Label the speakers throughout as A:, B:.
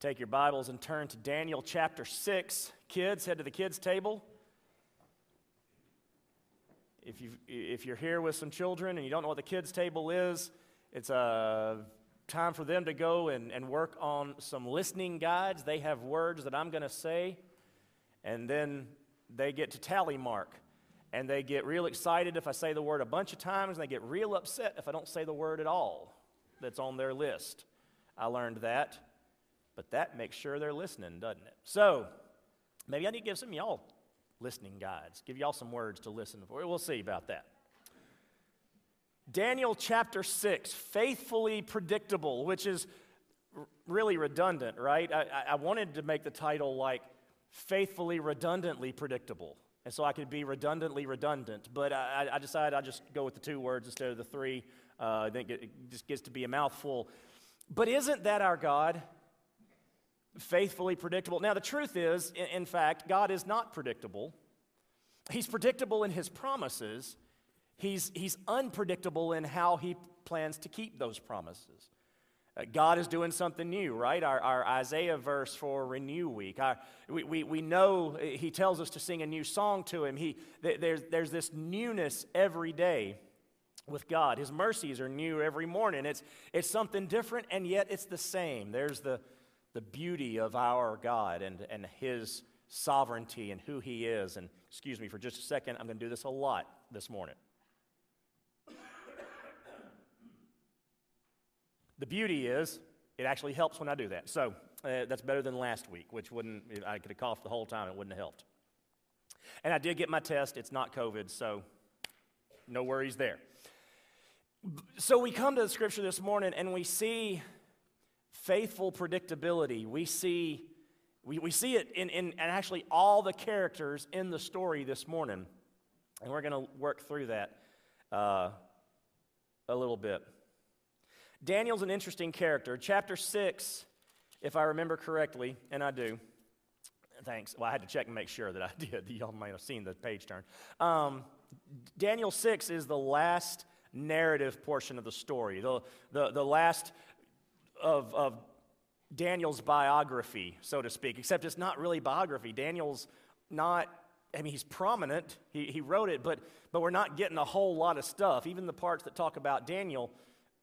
A: Take your Bibles and turn to Daniel chapter 6. Kids, head to the kids' table. If, you if you're here with some children and you don't know what the kids' table is, it's a time for them to go and, and work on some listening guides. They have words that I'm going to say, and then they get to tally mark. And they get real excited if I say the word a bunch of times, and they get real upset if I don't say the word at all that's on their list. I learned that, but that makes sure they're listening, doesn't it? So, maybe I need to give some y'all listening guides, give y'all some words to listen for. We'll see about that. Daniel chapter 6, faithfully predictable, which is r- really redundant, right? I, I wanted to make the title like faithfully redundantly predictable. And so I could be redundantly redundant, but I, I decided I'd just go with the two words instead of the three. Uh, I think it just gets to be a mouthful. But isn't that our God? Faithfully predictable. Now, the truth is, in, fact, God is not predictable. He's predictable in his promises, he's, he's unpredictable in how he plans to keep those promises. Uh, God is doing something new, right? Our, our Isaiah verse for Renew Week. Our, we, we, we know uh, He tells us to sing a new song to Him. He, there's, there's this newness every day with God. His mercies are new every morning. It's, it's something different, and yet it's the same. There's the, the beauty of our God and, and His sovereignty and who He is. And excuse me for just a second, I'm going to do this a lot this morning. The beauty is, it actually helps when I do that. So uh, that's better than last week, which wouldn't, I could have coughed the whole time, it wouldn't have helped. And I did get my test. It's not COVID, so no worries there. So we come to the scripture this morning and we see faithful predictability. We see, we, we see it in, in, in actually all the characters in the story this morning. And we're going to work through that uh, a little bit. Daniel's an interesting character. Chapter 6, if I remember correctly, and I do. Thanks. Well, I had to check and make sure that I did. Y'all might have seen the page turn. Um, Daniel 6 is the last narrative portion of the story, the, the, the last of, of Daniel's biography, so to speak, except it's not really biography. Daniel's not, I mean, he's prominent, he, he wrote it, but, but we're not getting a whole lot of stuff. Even the parts that talk about Daniel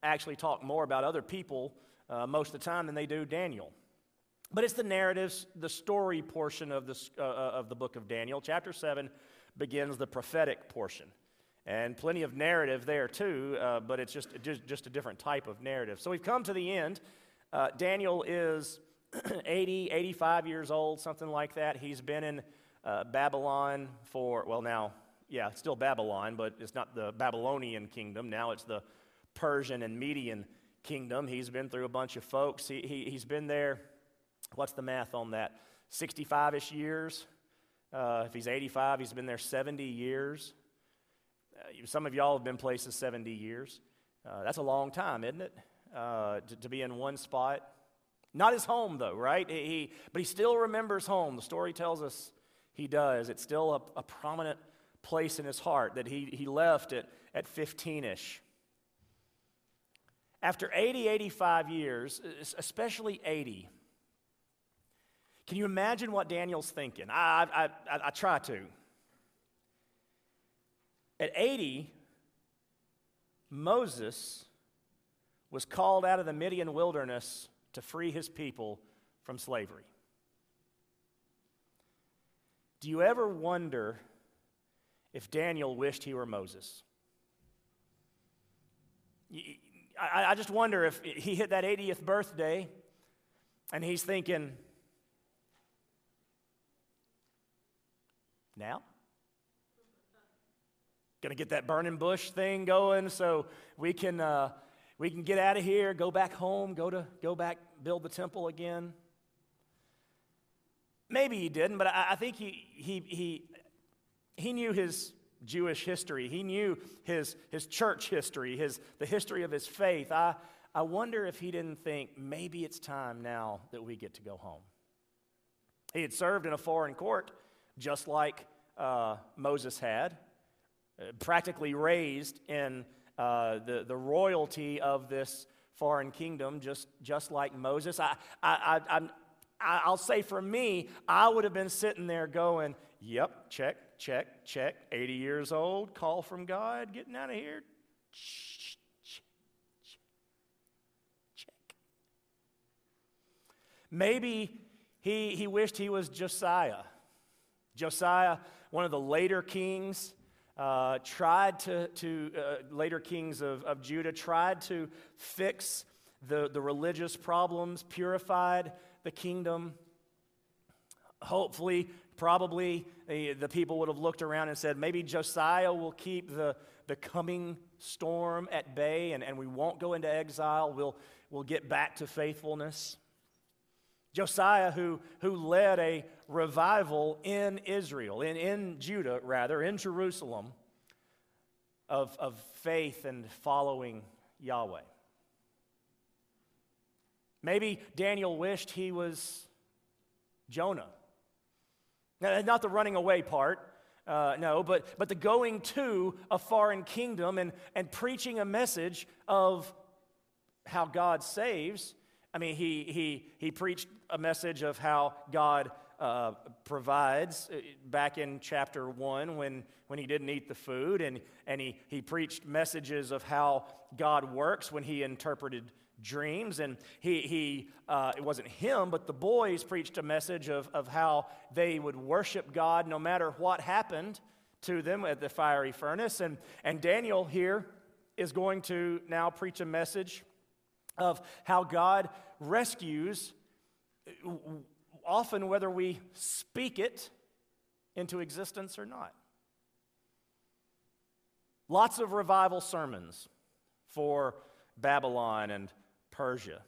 A: actually talk more about other people uh, most of the time than they do Daniel. But it's the narratives, the story portion of, this, uh, uh, of the book of Daniel. Chapter 7 begins the prophetic portion. And plenty of narrative there too, uh, but it's just, just, just, a different type of narrative. So we've come to the end. Uh, Daniel is 80, 85 years old, something like that. He's been in uh, Babylon for, well, now, yeah, it's still Babylon, but it's not the Babylonian kingdom. Now it's the Persian and Median kingdom. He's been through a bunch of folks. He, he, he's been there, what's the math on that? 65 ish years. Uh, if he's 85, he's been there 70 years. Uh, some of y'all have been places 70 years. Uh, that's a long time, isn't it? Uh, to, to, be in one spot. Not his home, though, right? He, but he still remembers home. The story tells us he does. It's still a, a prominent place in his heart that he, he left at, at 15 ish. After 80, 85 years, especially 80, can you imagine what Daniel's thinking? I, I, I, I try to. At 80, Moses was called out of the Midian wilderness to free his people from slavery. Do you ever wonder if Daniel wished he were Moses? I, just wonder if he hit that 80th birthday and he's thinking, now? Gonna get that burning bush thing going so we can, uh, we can get out of here, go back home, go, to, go back, build the temple again. Maybe he didn't, but I, I think he, he, he, he knew his Jewish history. He knew his, his church history, his, the history of his faith. I, I wonder if he didn't think maybe it's time now that we get to go home. He had served in a foreign court just like uh, Moses had, practically raised in uh, the, the royalty of this foreign kingdom, just, just like Moses. I, I, I, I, I'll say for me, I would have been sitting there going, Yep, check, check, check. 80 years old, call from God, getting out of here. Check. Maybe he, he wished he was Josiah. Josiah, one of the later kings, uh, tried to, to uh, later kings of, of Judah, tried to fix the, the religious problems, purified the kingdom. Hopefully, probably the, the people would have looked around and said, maybe Josiah will keep the, the coming storm at bay and, and we won't go into exile. We'll, we'll get back to faithfulness. Josiah, who, who led a revival in Israel, in, in Judah, rather, in Jerusalem, of, of faith and following Yahweh. Maybe Daniel wished he was Jonah. Now, not the running away part, uh, no, but, but the going to a foreign kingdom and, and preaching a message of how God saves I mean, he, he, he preached a message of how God uh, provides uh, back in chapter 1 when, when he didn't eat the food, and, and he, he preached messages of how God works when he interpreted dreams. And he, he uh, it wasn't him, but the boys preached a message of, of how they would worship God no matter what happened to them at the fiery furnace. And, and Daniel here is going to now preach a message of how God rescues, often whether we speak it into existence or not. Lots of revival sermons for Babylon and Persia.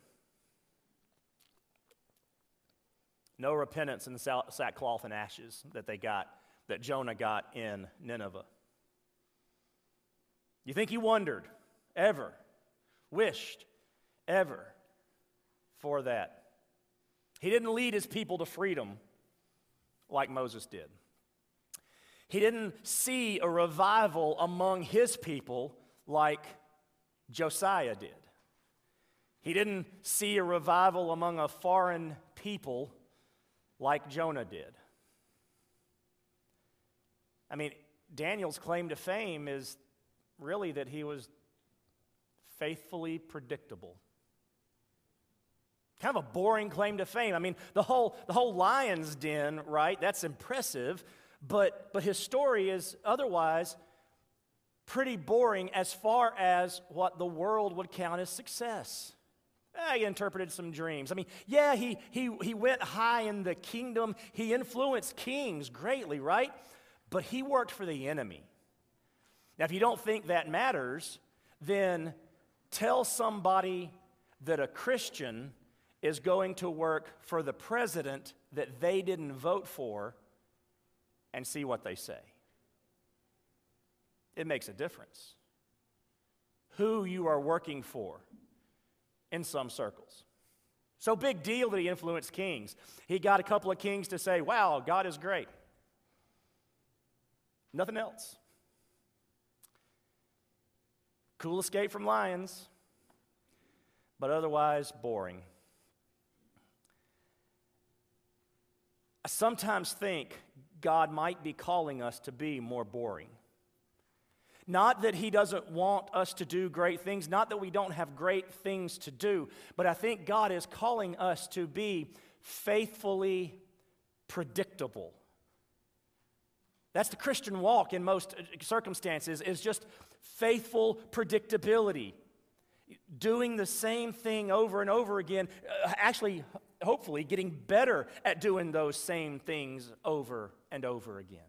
A: No repentance in the sackcloth and ashes that they got, that Jonah got in Nineveh. You think he wondered, ever, wished, ever for that. He didn't lead his people to freedom like Moses did. He didn't see a revival among his people like Josiah did. He didn't see a revival among a foreign people like Jonah did. I mean, Daniel's claim to fame is really that he was faithfully predictable. Kind of a boring claim to fame. I mean, the whole, the whole lion's den, right? That's impressive, but, but his story is otherwise pretty boring as far as what the world would count as success. Eh, he interpreted some dreams. I mean, yeah, he, he, he went high in the kingdom. He influenced kings greatly, right? But he worked for the enemy. Now, if you don't think that matters, then tell somebody that a Christian is going to work for the president that they didn't vote for and see what they say. It makes a difference. Who you are working for in some circles. So big deal that he influenced kings. He got a couple of kings to say, Wow, God is great. Nothing else. Cool escape from lions, but otherwise boring. I sometimes think God might be calling us to be more boring. Not that He doesn't want us to do great things, not that we don't have great things to do, but I think God is calling us to be faithfully predictable. That's the Christian walk in most circumstances, is just faithful predictability. Doing the same thing over and over again, uh, actually hopefully getting better at doing those same things over and over again.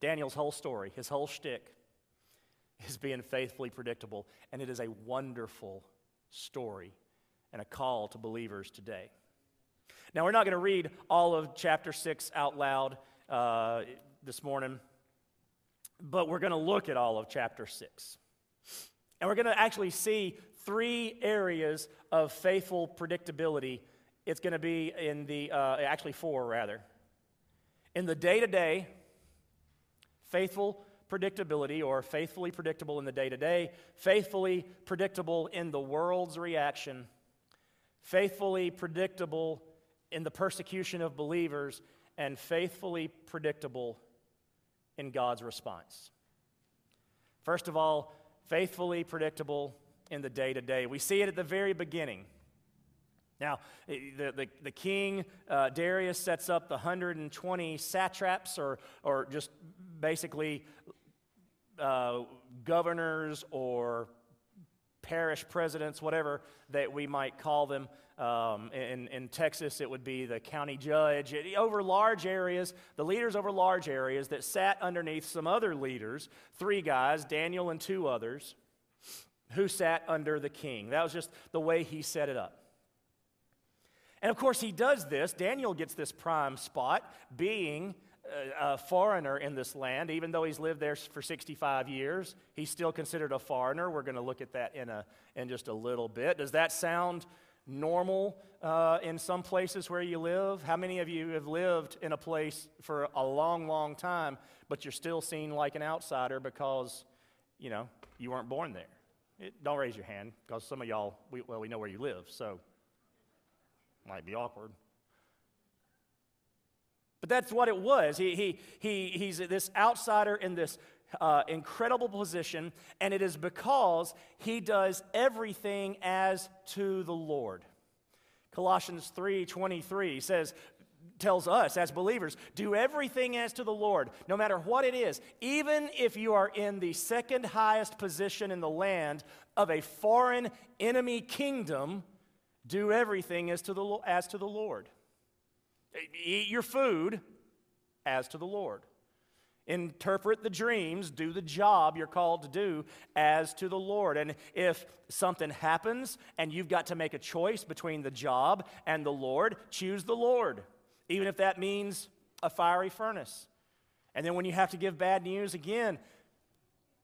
A: Daniel's whole story, his whole shtick, is being faithfully predictable, and it is a wonderful story and a call to believers today. Now, we're not going to read all of chapter 6 out loud uh, this morning, but we're going to look at all of chapter 6. And we're going to actually see three areas of faithful predictability. It's going to be in the, uh, actually, four rather. In the day to day, faithful predictability, or faithfully predictable in the day to day, faithfully predictable in the world's reaction, faithfully predictable in the persecution of believers, and faithfully predictable in God's response. First of all, faithfully predictable in the day to day. We see it at the very beginning. Now, the, the, the king, uh, Darius, sets up the 120 satraps, or, or just basically uh, governors or parish presidents, whatever that we might call them. Um, in, in Texas, it would be the county judge. It, over large areas, the leaders over large areas that sat underneath some other leaders, three guys, Daniel and two others, who sat under the king. That was just the way he set it up. And of course, he does this. Daniel gets this prime spot, being a foreigner in this land, even though he's lived there for 65 years. He's still considered a foreigner. We're going to look at that in, a, in just a little bit. Does that sound normal uh, in some places where you live? How many of you have lived in a place for a long, long time, but you're still seen like an outsider because, you know, you weren't born there? It, don't raise your hand because some of y'all, we, well, we know where you live, so might be awkward. But that's what it was. He, he, he, he's this outsider in this uh, incredible position, and it is because he does everything as to the Lord. Colossians 3:23 says tells us as believers, do everything as to the Lord, no matter what it is. Even if you are in the second highest position in the land of a foreign enemy kingdom, do everything as to the, as to the Lord. Eat your food as to the Lord. Interpret the dreams, do the job you're called to do as to the Lord. And if something happens and you've got to make a choice between the job and the Lord, choose the Lord, even if that means a fiery furnace. And then when you have to give bad news again,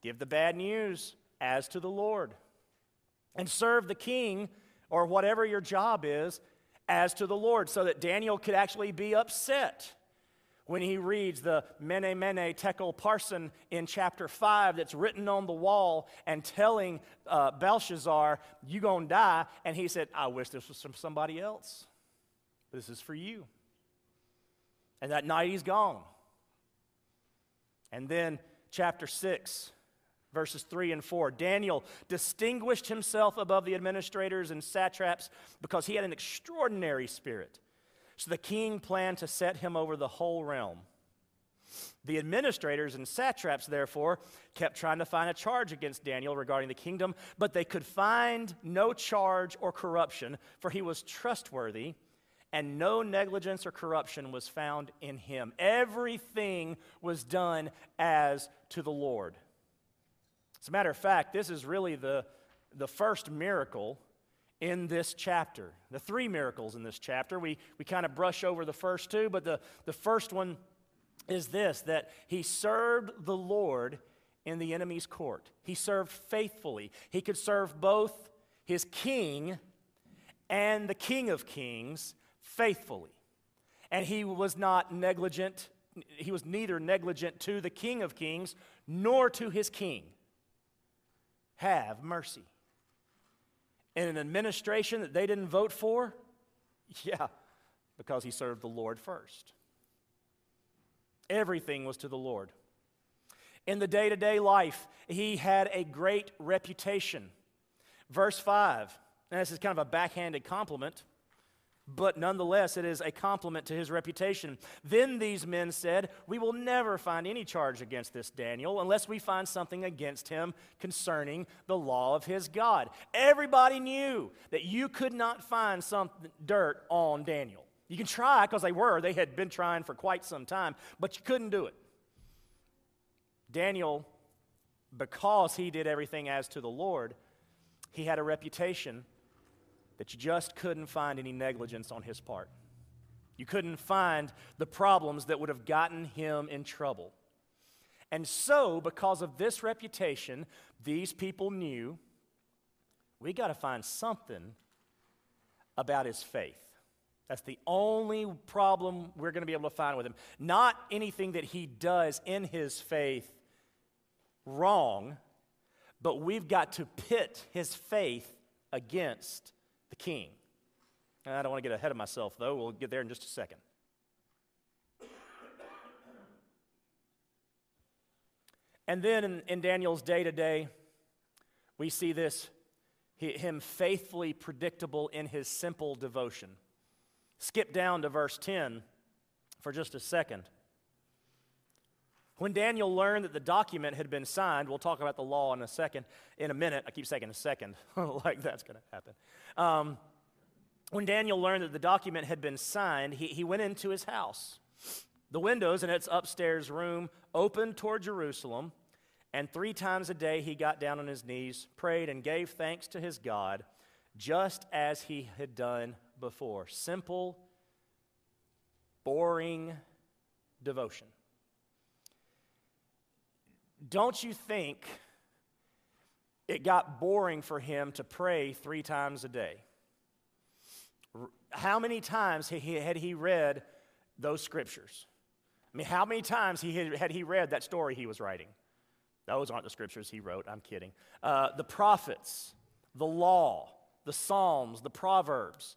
A: give the bad news as to the Lord. And serve the king or whatever your job is as to the Lord, so that Daniel could actually be upset when he reads the Mene Mene Tekel Parsin in chapter 5 that's written on the wall and telling uh, Belshazzar, you going to die. And he said, I wish this was from somebody else. This is for you. And that night he's gone. And then chapter 6, verses 3 and 4. Daniel distinguished himself above the administrators and satraps because he had an extraordinary spirit. So the king planned to set him over the whole realm. The administrators and satraps, therefore, kept trying to find a charge against Daniel regarding the kingdom, but they could find no charge or corruption, for he was trustworthy, and no negligence or corruption was found in him. Everything was done as to the Lord. As a matter of fact, this is really the, the first miracle in this chapter. The three miracles in this chapter. We, we kind of brush over the first two, but the, the first one is this that he served the Lord in the enemy's court. He served faithfully. He could serve both his king and the king of kings faithfully. And he was not negligent, he was neither negligent to the king of kings nor to his king have mercy. In an administration that they didn't vote for? Yeah, because he served the Lord first. Everything was to the Lord. In the day to day life, he had a great reputation. Verse 5, and this is kind of a backhanded compliment but nonetheless, it is a compliment to his reputation. Then these men said, We will never find any charge against this Daniel unless we find something against him concerning the law of his God. Everybody knew that you could not find some dirt on Daniel. You can try because they were, they had been trying for quite some time, but you couldn't do it. Daniel, because he did everything as to the Lord, he had a reputation that you just couldn't find any negligence on his part. You couldn't find the problems that would have gotten him in trouble. And so, because of this reputation, these people knew we got to find something about his faith. That's the only problem we're going to be able to find with him. Not anything that he does in his faith wrong, but we've got to pit his faith against the king. I don't want to get ahead of myself, though. We'll get there in just a second. And then in, in Daniel's day to day, we see this him faithfully predictable in his simple devotion. Skip down to verse 10 for just a second. When Daniel learned that the document had been signed, we'll talk about the law in a second, in a minute. I keep saying a second, like that's going to happen. Um, when Daniel learned that the document had been signed, he, he went into his house. The windows in its upstairs room opened toward Jerusalem, and three times a day he got down on his knees, prayed, and gave thanks to his God, just as he had done before. Simple, boring devotion. Don't you think it got boring for him to pray three times a day? How many times had he read those scriptures? I mean, how many times he had, had he read that story he was writing? Those aren't the scriptures he wrote, I'm kidding. Uh, the prophets, the law, the Psalms, the Proverbs.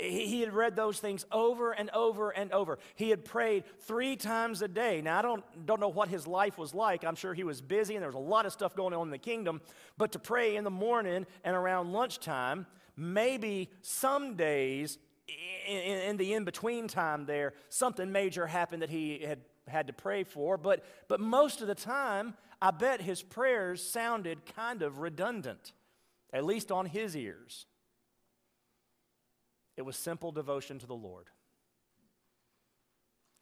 A: He had read those things over and over and over. He had prayed three times a day. Now, I don't, don't know what his life was like. I'm sure he was busy and there was a lot of stuff going on in the kingdom. But to pray in the morning and around lunchtime, maybe some days in, in the in between time there, something major happened that he had had to pray for. But, but most of the time, I bet his prayers sounded kind of redundant, at least on his ears. It was simple devotion to the Lord.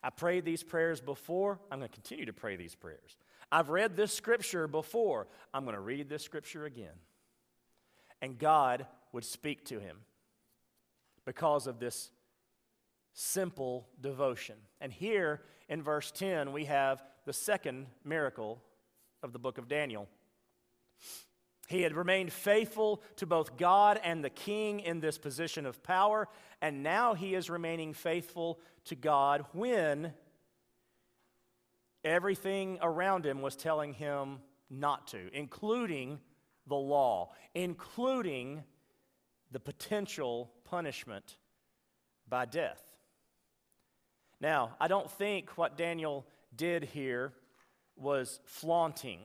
A: I prayed these prayers before. I'm going to continue to pray these prayers. I've read this scripture before. I'm going to read this scripture again. And God would speak to him because of this simple devotion. And here in verse 10, we have the second miracle of the book of Daniel. He had remained faithful to both God and the king in this position of power, and now he is remaining faithful to God when everything around him was telling him not to, including the law, including the potential punishment by death. Now, I don't think what Daniel did here was flaunting.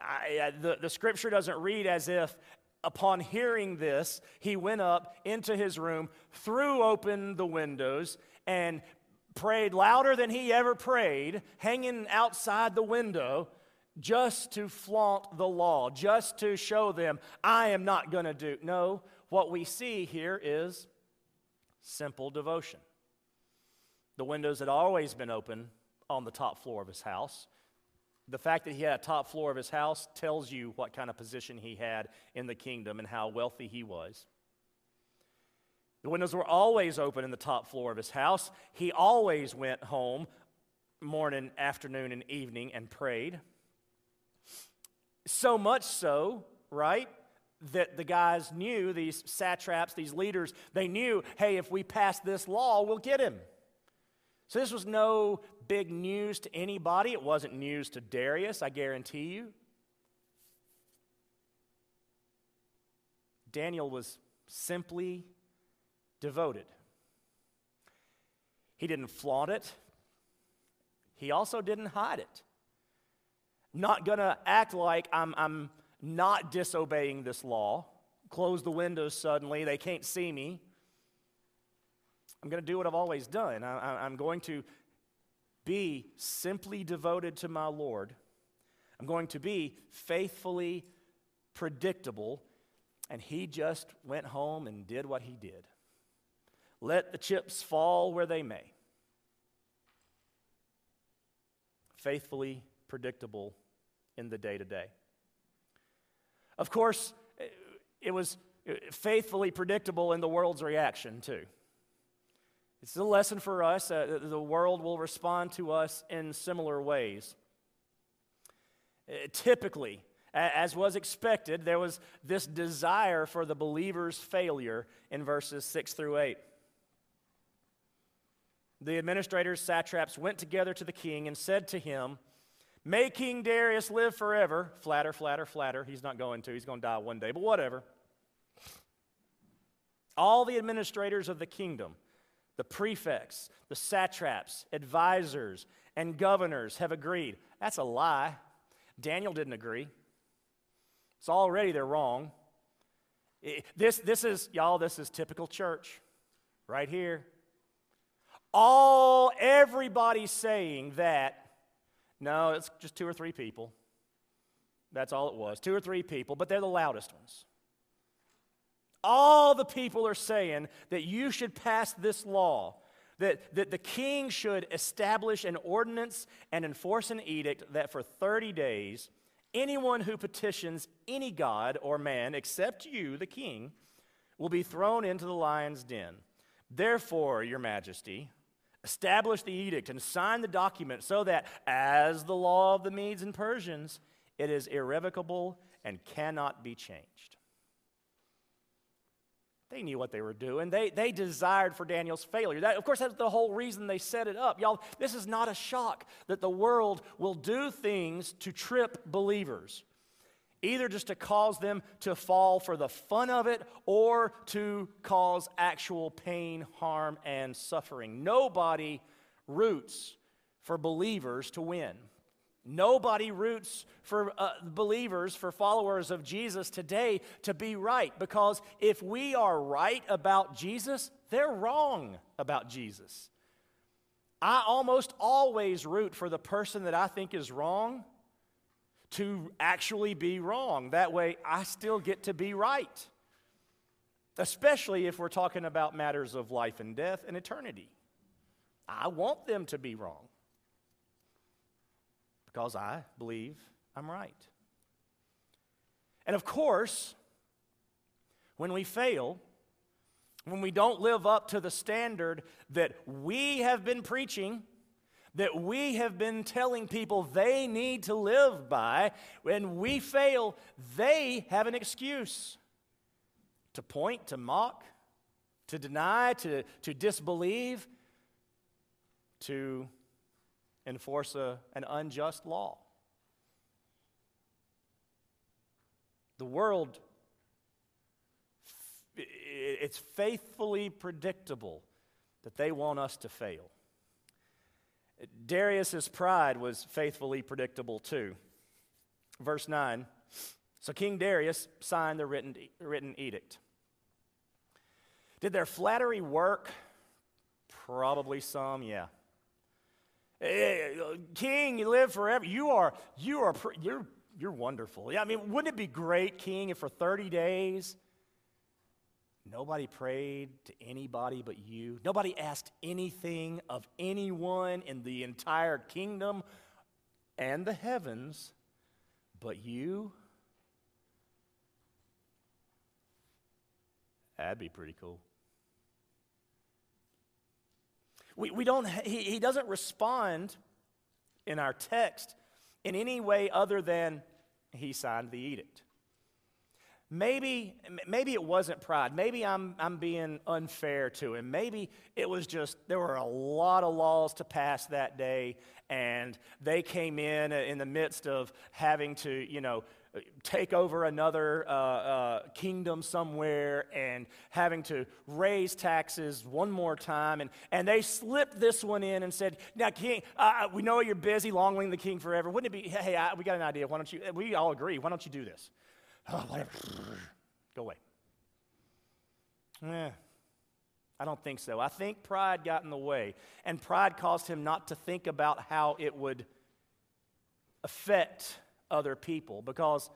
A: I, the, the scripture doesn't read as if upon hearing this, he went up into his room, threw open the windows, and prayed louder than he ever prayed, hanging outside the window just to flaunt the law, just to show them, I am not going to do. No, what we see here is simple devotion. The windows had always been open on the top floor of his house. The fact that he had a top floor of his house tells you what kind of position he had in the kingdom and how wealthy he was. The windows were always open in the top floor of his house. He always went home morning, afternoon, and evening and prayed. So much so, right, that the guys knew, these satraps, these leaders, they knew, hey, if we pass this law, we'll get him. So this was no big news to anybody. It wasn't news to Darius, I guarantee you. Daniel was simply devoted. He didn't flaunt it, he also didn't hide it. Not going to act like I'm, I'm not disobeying this law, close the windows suddenly, they can't see me. I'm going to do what I've always done. I, am going to be simply devoted to my Lord. I'm going to be faithfully predictable. And he just went home and did what he did. Let the chips fall where they may. Faithfully predictable in the day to day. Of course, it was faithfully predictable in the world's reaction, too. It's a lesson for us. Uh, the world will respond to us in similar ways. Uh, typically, as was expected, there was this desire for the believer's failure in verses 6 through 8. The administrators, satraps, went together to the king and said to him, May King Darius live forever. Flatter, flatter, flatter. He's not going to. He's going to die one day, but whatever. All the administrators of the kingdom, the prefects, the satraps, advisors, and governors have agreed. That's a lie. Daniel didn't agree. It's already they're wrong. This, this is, y'all, this is typical church right here. All, everybody's saying that, no, it's just two or three people. That's all it was, two or three people, but they're the loudest ones. All the people are saying that you should pass this law, that, that the king should establish an ordinance and enforce an edict that for 30 days, anyone who petitions any god or man except you, the king, will be thrown into the lion's den. Therefore, your majesty, establish the edict and sign the document so that, as the law of the Medes and Persians, it is irrevocable and cannot be changed. They knew what they were doing. They, they desired for Daniel's failure. That, of course, that's the whole reason they set it up. Y'all, this is not a shock that the world will do things to trip believers, either just to cause them to fall for the fun of it or to cause actual pain, harm, and suffering. Nobody roots for believers to win. Nobody roots for uh, believers, for followers of Jesus today to be right because if we are right about Jesus, they're wrong about Jesus. I almost always root for the person that I think is wrong to actually be wrong. That way, I still get to be right, especially if we're talking about matters of life and death and eternity. I want them to be wrong because I believe I'm right. And of course, when we fail, when we don't live up to the standard that we have been preaching, that we have been telling people they need to live by, when we fail, they have an excuse to point, to mock, to deny, to, to disbelieve, to enforce a, an unjust law. The world, it's faithfully predictable that they want us to fail. Darius's pride was faithfully predictable too. Verse 9 So King Darius signed the written, written edict. Did their flattery work? Probably some, yeah. Eh, eh, eh, king, you live forever. You are, you are, you're, you're wonderful. Yeah, I mean, wouldn't it be great, King, if for 30 days nobody prayed to anybody but you? Nobody asked anything of anyone in the entire kingdom and the heavens but you? That'd be pretty cool. We, we don't, he, he doesn't respond in our text in any way other than he signed the edict. Maybe, maybe it wasn't pride. Maybe I'm, I'm being unfair to him. Maybe it was just there were a lot of laws to pass that day, and they came in uh, in the midst of having to, you know, take over another uh, uh, kingdom somewhere and having to raise taxes one more time. And, and they slipped this one in and said, Now, King, uh, we know you're busy, longing the king forever. Wouldn't it be, hey, I, we got an idea. Why don't you, we all agree. Why don't you do this? Oh, whatever. Go away. Eh, I don't think so. I think pride got in the way, and pride caused him not to think about how it would affect other people. Because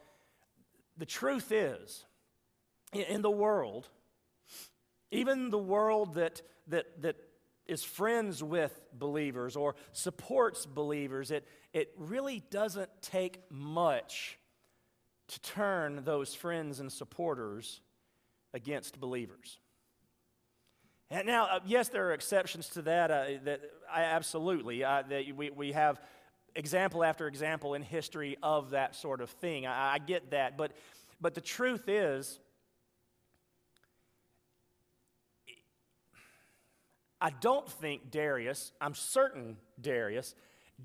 A: the truth is, in the world, even the world that, that, that is friends with believers or supports believers, it, it really doesn't take much to turn those friends and supporters against believers. And now, uh, yes, there are exceptions to that. Uh, that I, absolutely, uh, that we, we have example after example in history of that sort of thing. I, I get that. But, but the truth is, I don't think Darius, I'm certain Darius,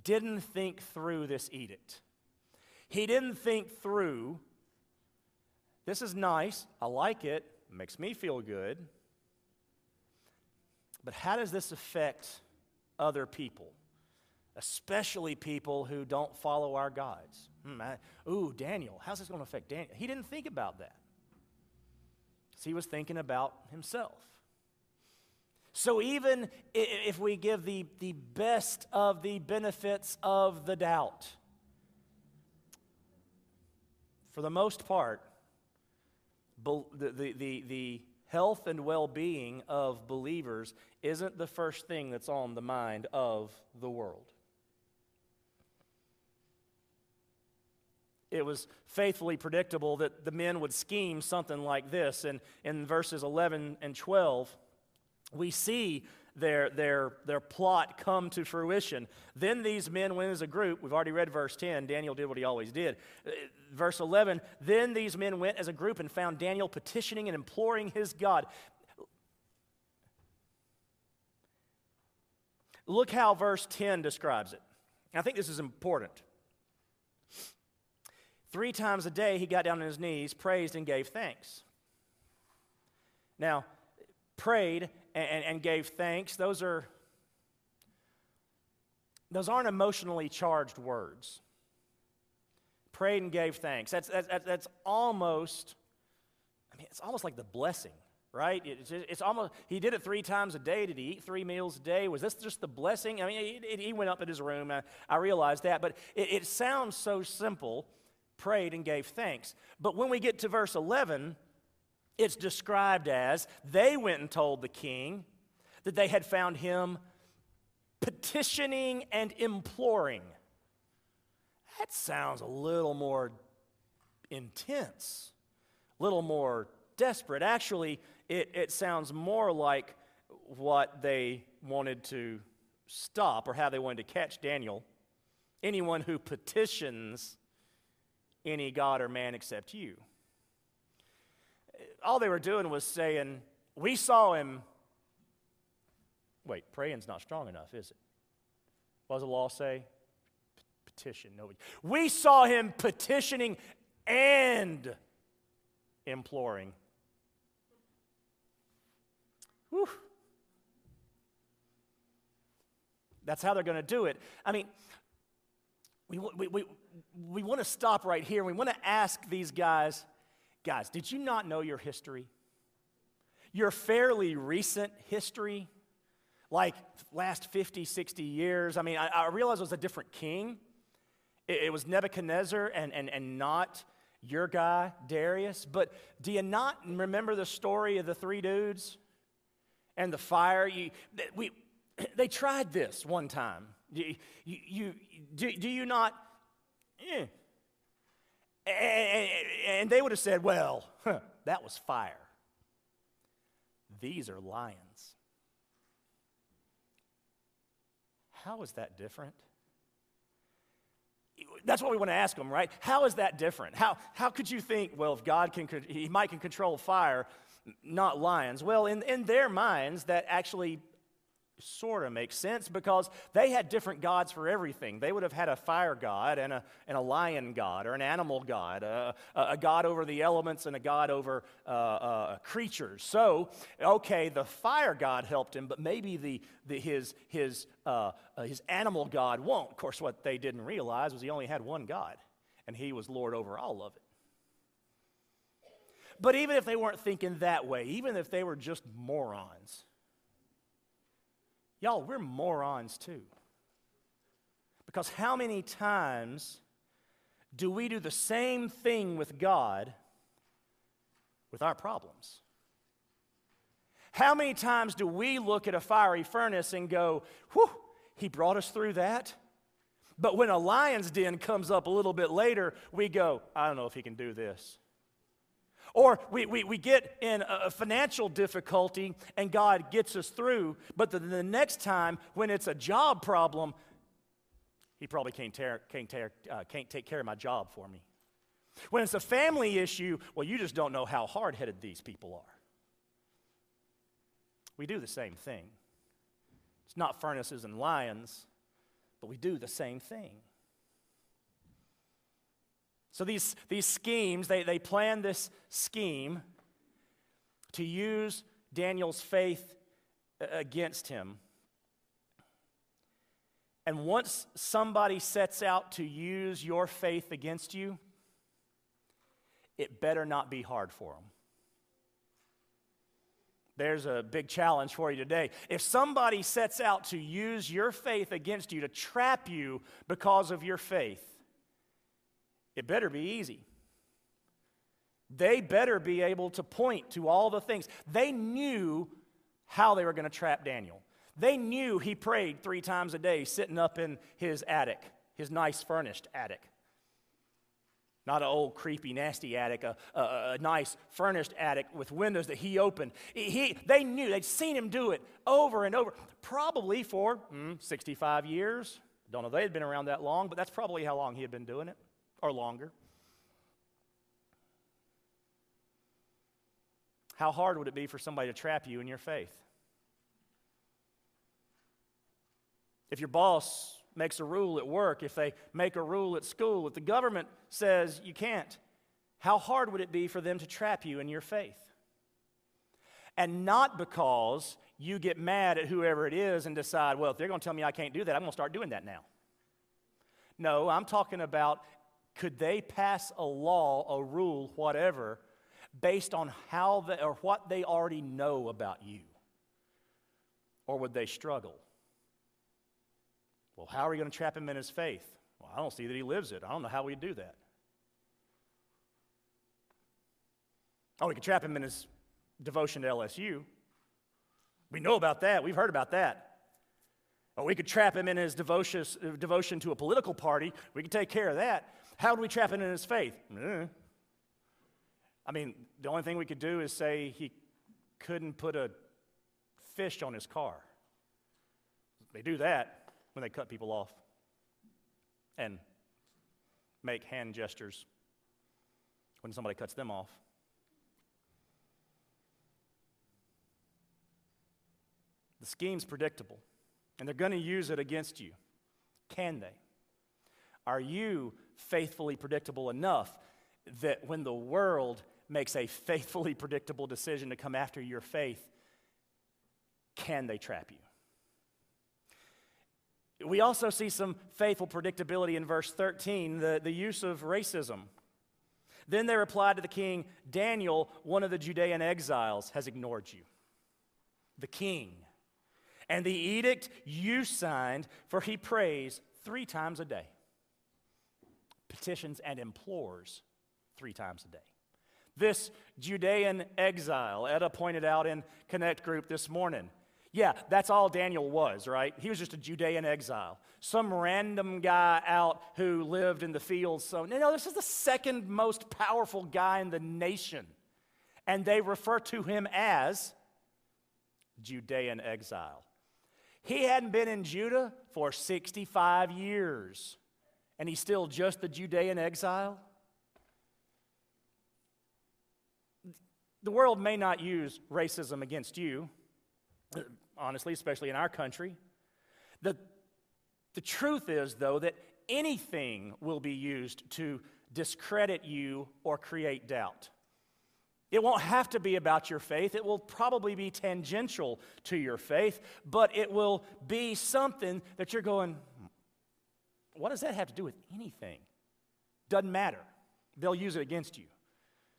A: didn't think through this edict. He didn't think through, this is nice, I like it, makes me feel good, But how does this affect other people? Especially people who don't follow our guides. Hmm, I, ooh, Daniel, how's this going to affect Daniel? He didn't think about that. He was thinking about himself. So even if we give the, the best of the benefits of the doubt, for the most part, the, the, the, the health and well being of believers isn't the first thing that's on the mind of the world. It was faithfully predictable that the men would scheme something like this. And in verses 11 and 12, we see their, their, their plot come to fruition. Then these men went as a group. We've already read verse 10. Daniel did what he always did. Uh, verse 11 Then these men went as a group and found Daniel petitioning and imploring his God. Look how verse 10 describes it. I think this is important. Three times a day he got down on his knees, praised, and gave thanks. Now, prayed and, and gave thanks, those are those aren't emotionally charged words. Prayed and gave thanks. That's, that's, that's almost, I mean, it's almost like the blessing, right? It's, it's almost, he did it three times a day. Did he eat three meals a day? Was this just the blessing? I mean, he, he went up in his room. I, I realized that. But it, it sounds so simple prayed and gave thanks. But when we get to verse 11, it's described as they went and told the king that they had found him petitioning and imploring. That sounds a little more intense, a little more desperate. Actually, it, it sounds more like what they wanted to stop or how they wanted to catch Daniel. Anyone who petitions any God or man except you. All they were doing was saying, We saw him. Wait, praying's not strong enough, is it? What does the law say? Petition. No. We saw him petitioning and imploring. Whew. That's how they're going to do it. I mean, we, we, we, we want to stop right here. We want to ask these guys guys, did you not know your history? Your fairly recent history, like last 50, 60 years. I mean, I, I realize it was a different king. It, it was Nebuchadnezzar and, and, and not your guy, Darius. But do you not remember the story of the three dudes and the fire? You, we, they tried this one time. You, you, you do, do you not eh. And they would have said, well, huh, that was fire. These are lions. How is that different? That's what we want to ask them, right? How is that different? How, how could you think, well, if God can, he might can control fire, not lions? Well, in, in their minds, that actually sort of makes sense because they had different gods for everything. They would have had a fire god and a, and a lion god or an animal god, a, a god over the elements and a god over uh, uh, creatures. So, okay, the fire god helped him, but maybe the, the, his, his, uh, uh his animal god won't. Of course, what they didn't realize was he only had one God, and he was Lord over all of it. But even if they weren't thinking that way, even if they were just morons, Y'all, we're morons too. Because how many times do we do the same thing with God with our problems? How many times do we look at a fiery furnace and go, whew, he brought us through that? But when a lion's den comes up a little bit later, we go, I don't know if he can do this. Or we, we, we get in a financial difficulty and God gets us through, but the, the next time when it's a job problem, He probably can't, tear, can't, tear, uh, can't take care of my job for me. When it's a family issue, well, you just don't know how hard headed these people are. We do the same thing. It's not furnaces and lions, but we do the same thing. So these, these schemes, they, they plan this scheme to use Daniel's faith against him. And once somebody sets out to use your faith against you, it better not be hard for them. There's a big challenge for you today. If somebody sets out to use your faith against you, to trap you because of your faith, it better be easy. They better be able to point to all the things. They knew how they were going to trap Daniel. They knew he prayed three times a day sitting up in his attic, his nice furnished attic. Not an old, creepy, nasty attic, a, a, a, nice, furnished attic with windows that he opened. He, they knew, they'd seen him do it over and over, probably for mm, 65 years. Don't know if they had been around that long, but that's probably how long he had been doing it, or longer. How hard would it be for somebody to trap you in your faith? If your boss makes a rule at work, if they make a rule at school, if the government says you can't, how hard would it be for them to trap you in your faith? And not because you get mad at whoever it is and decide, well, if they're going to tell me I can't do that, I'm going to start doing that now. No, I'm talking about could they pass a law, a rule, whatever, based on how they, or what they already know about you? Or would they struggle? Well, how are we going to trap him in his faith? Well, I don't see that he lives it. I don't know how we'd do that. Oh, we could trap him in his devotion to LSU. We know about that. We've heard about that. Or we could trap him in his devotion, devotion to a political party. We could take care of that. How do we trap him in his faith? Eh. I mean, the only thing we could do is say he couldn't put a fish on his car. They do that when they cut people off and make hand gestures when somebody cuts them off. The scheme's predictable, and they're going to use it against you. Can they? Are you faithfully predictable enough that when the world makes a faithfully predictable decision to come after your faith, can they trap you? We also see some faithful predictability in verse 13, the, the use of racism. Then they replied to the king, Daniel, one of the Judean exiles, has ignored you. The king. And the edict you signed, for he prays three times a day, petitions and implores three times a day. This Judean exile, Etta pointed out in Connect Group this morning, yeah, that's all Daniel was, right? He was just a Judean exile. Some random guy out who lived in the fields. So, no, this is the second most powerful guy in the nation. And they refer to him as Judean exile. He hadn't been in Judah for 65 years, and he's still just the Judean exile. The world may not use racism against you honestly, especially in our country. The, the truth is, though, that anything will be used to discredit you or create doubt. It won't have to be about your faith. It will probably be tangential to your faith, but it will be something that you're going, what does that have to do with anything? Doesn't matter. They'll use it against you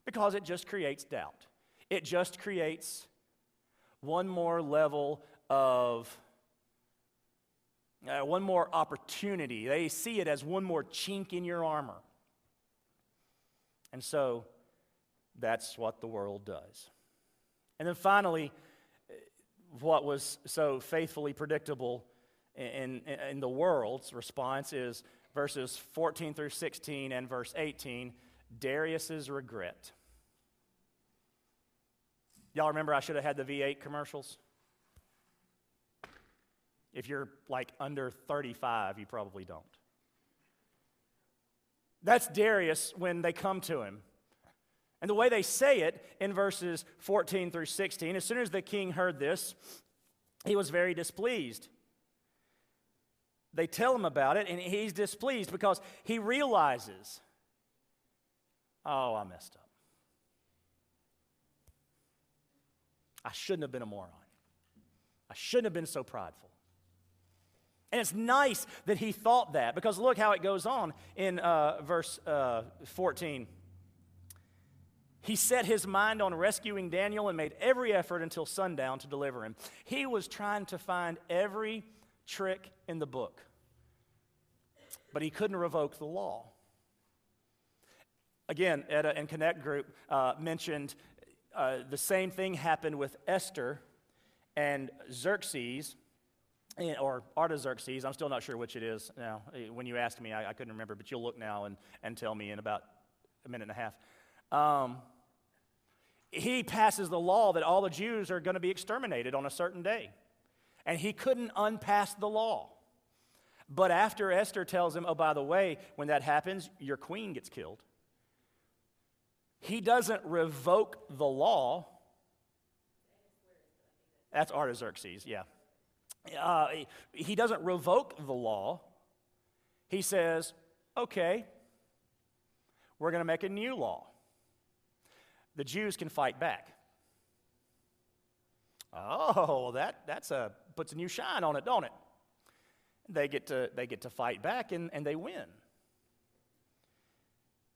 A: because it just creates doubt. It just creates one more level of, uh, one more opportunity. They see it as one more chink in your armor. And so that's what the world does. And then finally, what was so faithfully predictable in, in, the world's response is verses 14 through 16 and verse 18 Darius's regret. Y'all remember I should have had the V8 commercials? If you're like under 35, you probably don't. That's Darius when they come to him. And the way they say it in verses 14 through 16, as soon as the king heard this, he was very displeased. They tell him about it, and he's displeased because he realizes, oh, I messed up. I shouldn't have been a moron. I shouldn't have been so prideful. And it's nice that he thought that because look how it goes on in uh, verse uh, 14. He set his mind on rescuing Daniel and made every effort until sundown to deliver him. He was trying to find every trick in the book, but he couldn't revoke the law. Again, Etta and Connect Group uh, mentioned uh, the same thing happened with Esther and Xerxes or Artaxerxes, I'm still not sure which it is now. Eh, when you asked me, I, I, couldn't remember, but you'll look now and, and tell me in about a minute and a half. Um, he passes the law that all the Jews are going to be exterminated on a certain day. And he couldn't unpass the law. But after Esther tells him, oh, by the way, when that happens, your queen gets killed, he doesn't revoke the law. That's Artaxerxes, yeah uh, he doesn't revoke the law. He says, okay, we're going to make a new law. The Jews can fight back. Oh, that that's a, puts a new shine on it, don't it? They get to, they get to fight back and, and they win.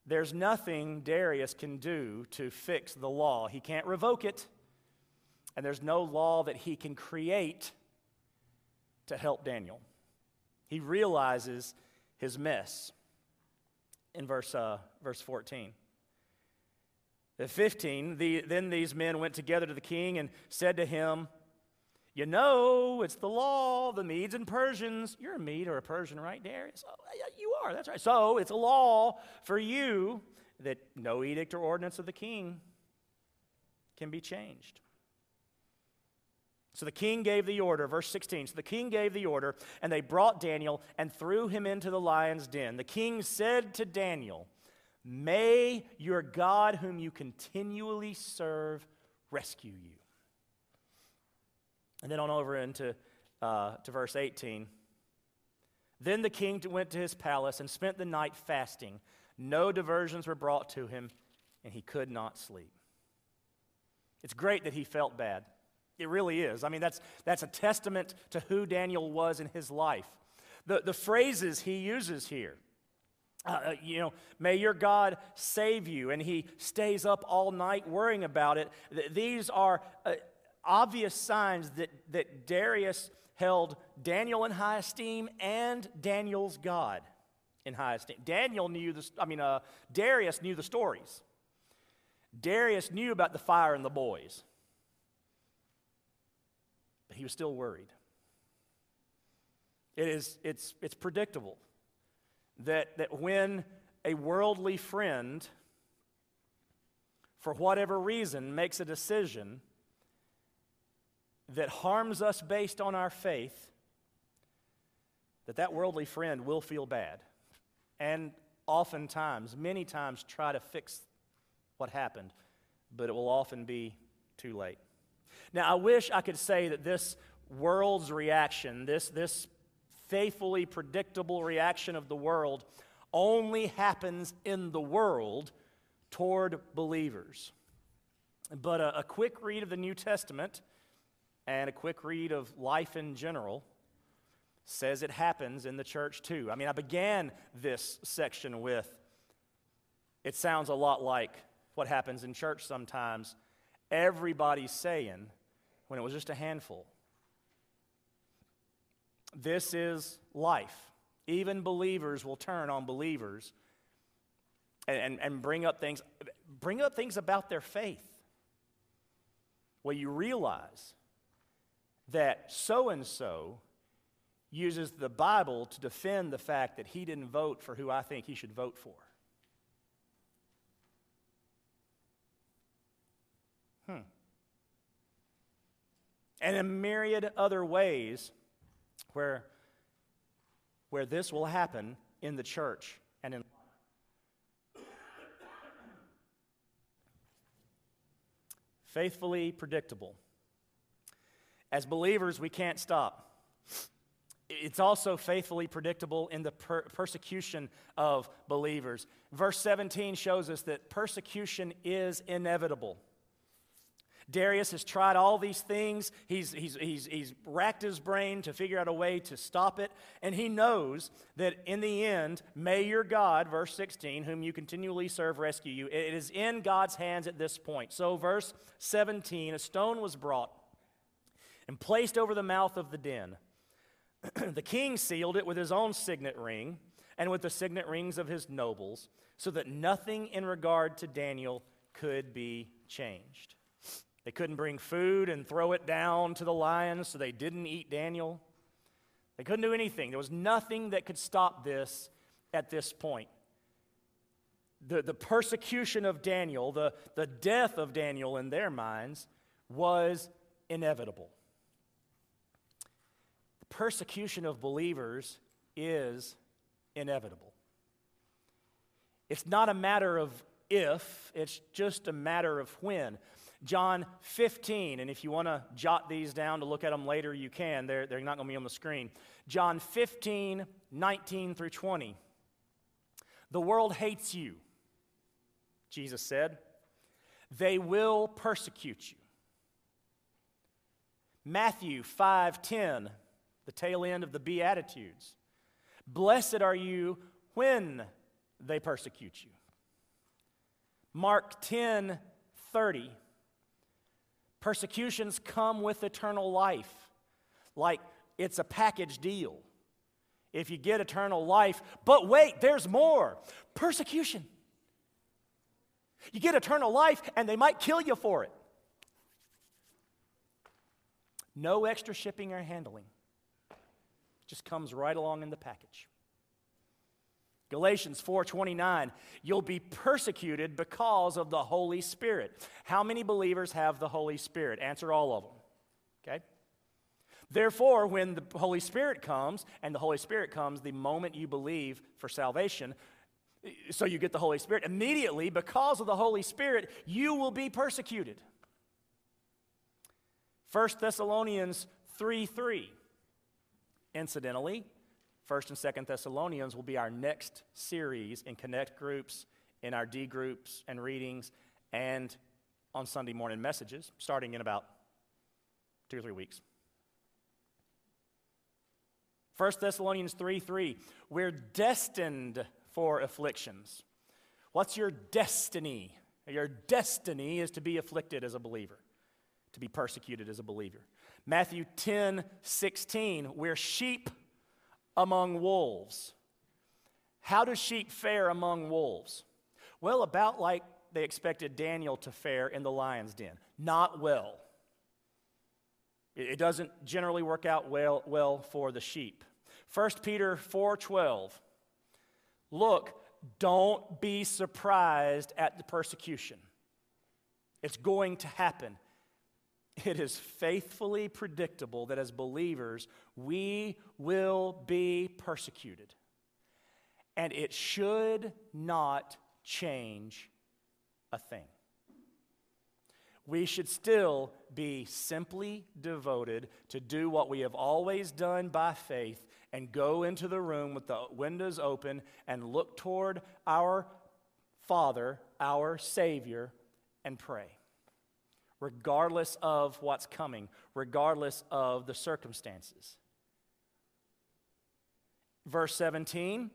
A: There's nothing Darius can do to fix the law. He can't revoke it, and there's no law that he can create to help Daniel. He realizes his mess in verse, uh, verse 14. At 15, the, then these men went together to the king and said to him, You know, it's the law, the Medes and Persians. You're a Mede or a Persian, right, Darius? Oh, you are, that's right. So it's a law for you that no edict or ordinance of the king can be changed. So the king gave the order, verse 16. So the king gave the order, and they brought Daniel and threw him into the lion's den. The king said to Daniel, May your God, whom you continually serve, rescue you. And then on over into uh, to verse 18. Then the king went to his palace and spent the night fasting. No diversions were brought to him, and he could not sleep. It's great that he felt bad. It really is. I mean, that's, that's a testament to who Daniel was in his life. The, the phrases he uses here, uh, uh, you know, may your God save you, and he stays up all night worrying about it. Th- these are uh, obvious signs that, that Darius held Daniel in high esteem and Daniel's God in high esteem. Daniel knew the, I mean, uh, Darius knew the stories. Darius knew about the fire and the boys but he was still worried. It is, it's, it's predictable that, that when a worldly friend, for whatever reason, makes a decision that harms us based on our faith, that that worldly friend will feel bad. And oftentimes, many times, try to fix what happened, but it will often be too late. Now, I wish I could say that this world's reaction, this, this faithfully predictable reaction of the world, only happens in the world toward believers. But a, a quick read of the New Testament and a quick read of life in general says it happens in the church too. I mean, I began this section with it sounds a lot like what happens in church sometimes. Everybody's saying, when it was just a handful. This is life. Even believers will turn on believers and, and, and bring up things, bring up things about their faith. Well, you realize that so and so uses the Bible to defend the fact that he didn't vote for who I think he should vote for. Hmm and in myriad other ways where, where this will happen in the church and in faithfully predictable. As believers, we can't stop. It's also faithfully predictable in the per- persecution of believers. Verse 17 shows us that persecution is inevitable. Darius has tried all these things. He's, he's, he's, he's racked his brain to figure out a way to stop it. And he knows that in the end, may your God, verse 16, whom you continually serve, rescue you. It is in God's hands at this point. So, verse 17, a stone was brought and placed over the mouth of the den. the king sealed it with his own signet ring and with the signet rings of his nobles, so that nothing in regard to Daniel could be changed. They couldn't bring food and throw it down to the lions, so they didn't eat Daniel. They couldn't do anything. There was nothing that could stop this at this point. The, the persecution of Daniel, the, the death of Daniel in their minds, was inevitable. Persecution of believers is inevitable. It's not a matter of if, it's just a matter of when. John 15, and if you want to jot these down to look at them later, you can. They're, they're not going to be on the screen. John 15, 19 through 20. The world hates you, Jesus said. They will persecute you. Matthew 5:10, the tail end of the Beatitudes. Blessed are you when they persecute you. Mark 10:30. Persecutions come with eternal life. Like it's a package deal. If you get eternal life, but wait, there's more persecution. You get eternal life, and they might kill you for it. No extra shipping or handling. Just comes right along in the package. Galatians 4:29 You'll be persecuted because of the Holy Spirit. How many believers have the Holy Spirit? Answer all of them. Okay? Therefore, when the Holy Spirit comes, and the Holy Spirit comes the moment you believe for salvation, so you get the Holy Spirit, immediately, because of the Holy Spirit, you will be persecuted. 1 Thessalonians 3 3. Incidentally, First and Second Thessalonians will be our next series in connect groups, in our D groups and readings, and on Sunday morning messages, starting in about two or three weeks. 1 Thessalonians 3 3, we're destined for afflictions. What's your destiny? Your destiny is to be afflicted as a believer, to be persecuted as a believer. Matthew 10 16, we're sheep among wolves. How do sheep fare among wolves? Well, about like they expected Daniel to fare in the lion's den. Not well. It doesn't generally work out well, well for the sheep. 1 Peter 4:12. Look, don't be surprised at the persecution. It's going to happen it is faithfully predictable that as believers, we will be persecuted. And it should not change a thing. We should still be simply devoted to do what we have always done by faith and go into the room with the windows open and look toward our Father, our Savior, and pray regardless of what's coming, regardless of the circumstances. Verse 17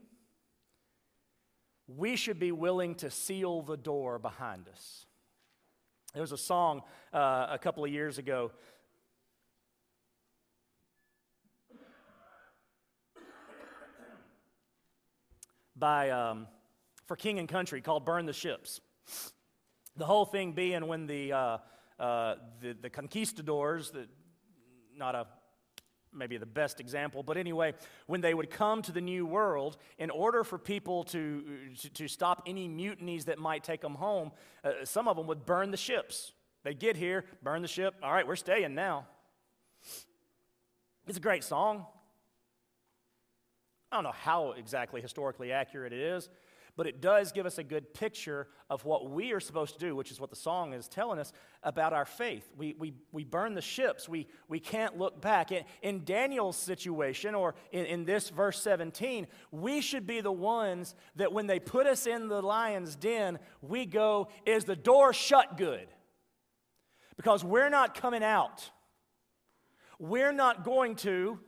A: we should be willing to seal the door behind us. There was a song uh, a couple of years ago. By um, for King and Country called "Burn the Ships." The whole thing being when the uh, uh, the, the conquistadors, the, not a maybe the best example, but anyway, when they would come to the New World, in order for people to, to, to stop any mutinies that might take them home, uh, some of them would burn the ships. They'd get here, burn the ship. All right, we're staying now. It's a great song. I don't know how exactly historically accurate it is, but it does give us a good picture of what we are supposed to do, which is what the song is telling us about our faith. We, we, we burn the ships, we, we can't look back. In, in Daniel's situation, or in, in this verse 17, we should be the ones that when they put us in the lion's den, we go, Is the door shut good? Because we're not coming out. We're not going to,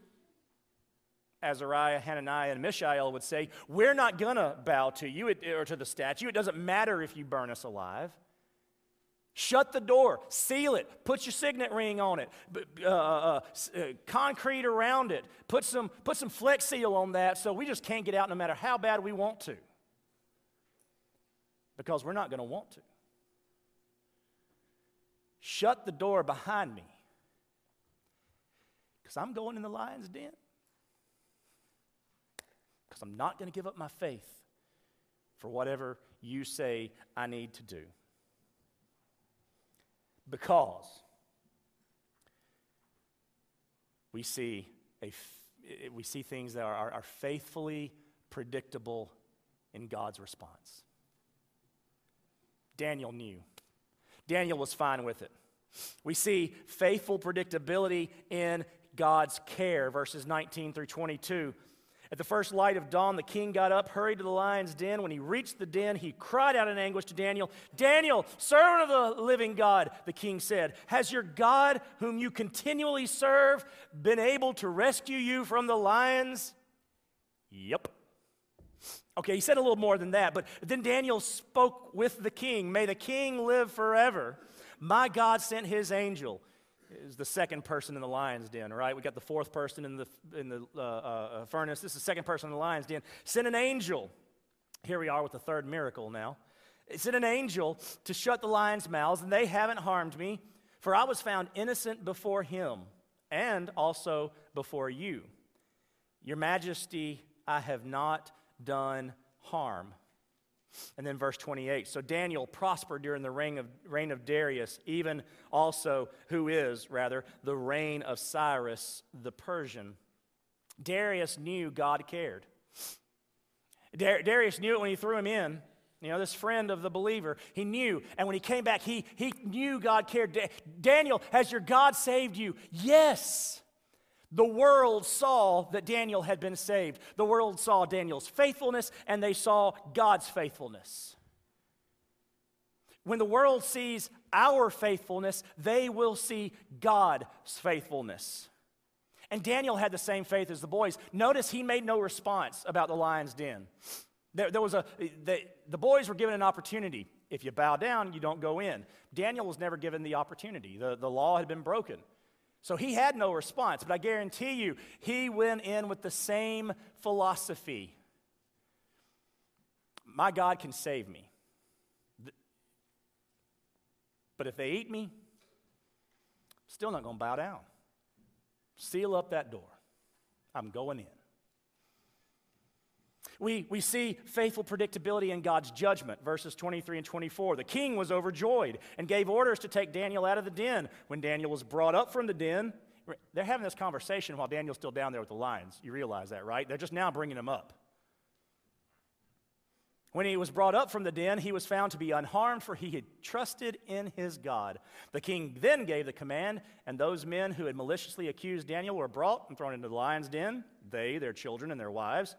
A: Azariah, Hananiah, and Mishael would say, we're not going to bow to you or to the statue. It doesn't matter if you burn us alive. Shut the door, seal it, put your signet ring on it, uh, uh, uh, uh, concrete around it, put some, put some flex seal on that so we just can't get out no matter how bad we want to. Because we're not going to want to. Shut the door behind me because I'm going in the lion's den. Because I'm not going to give up my faith for whatever you say I need to do. Because we see, a, eh, we see things that are, are faithfully predictable in God's response. Daniel knew. Daniel was fine with it. We see faithful predictability in God's care, verses 19 through 22. At the first light of dawn, the king got up, hurried to the lion's den. When he reached the den, he cried out in anguish to Daniel, Daniel, servant of the living God, the king said, Has your God, whom you continually serve, been able to rescue you from the lions? Yep. Okay, he said a little more than that, but then Daniel spoke with the king. May the king live forever. My God sent his angel is the second person in the lion's den, right? We got the fourth person in the, in the uh, uh, furnace. This is the second person in the lion's den. Send an angel. Here we are with the third miracle now. Send an angel to shut the lions' mouths, and they haven't harmed me, for I was found innocent before him and also before you. Your majesty, I have not done harm. And then verse 28 So Daniel prospered during the reign of, reign of Darius, even also, who is, rather, the reign of Cyrus the Persian. Darius knew God cared. Darius knew it when he threw him in. You know, this friend of the believer, he knew. And when he came back, he, he knew God cared. Daniel, has your God saved you? Yes. The world saw that Daniel had been saved. The world saw Daniel's faithfulness and they saw God's faithfulness. When the world sees our faithfulness, they will see God's faithfulness. And Daniel had the same faith as the boys. Notice he made no response about the lion's den. There, there was a, the, the boys were given an opportunity. If you bow down, you don't go in. Daniel was never given the opportunity. The, the law had been broken. So he had no response, but I guarantee you, he went in with the same philosophy. My God can save me. But if they eat me, still not going to bow down. Seal up that door. I'm going in. We, we see faithful predictability in God's judgment, verses 23 and 24. The king was overjoyed and gave orders to take Daniel out of the den. When Daniel was brought up from the den, they're having this conversation while Daniel's still down there with the lions. You realize that, right? They're just now bringing him up. When he was brought up from the den, he was found to be unharmed, for he had trusted in his God. The king then gave the command, and those men who had maliciously accused Daniel were brought and thrown into the lion's den, they, their children, and their wives.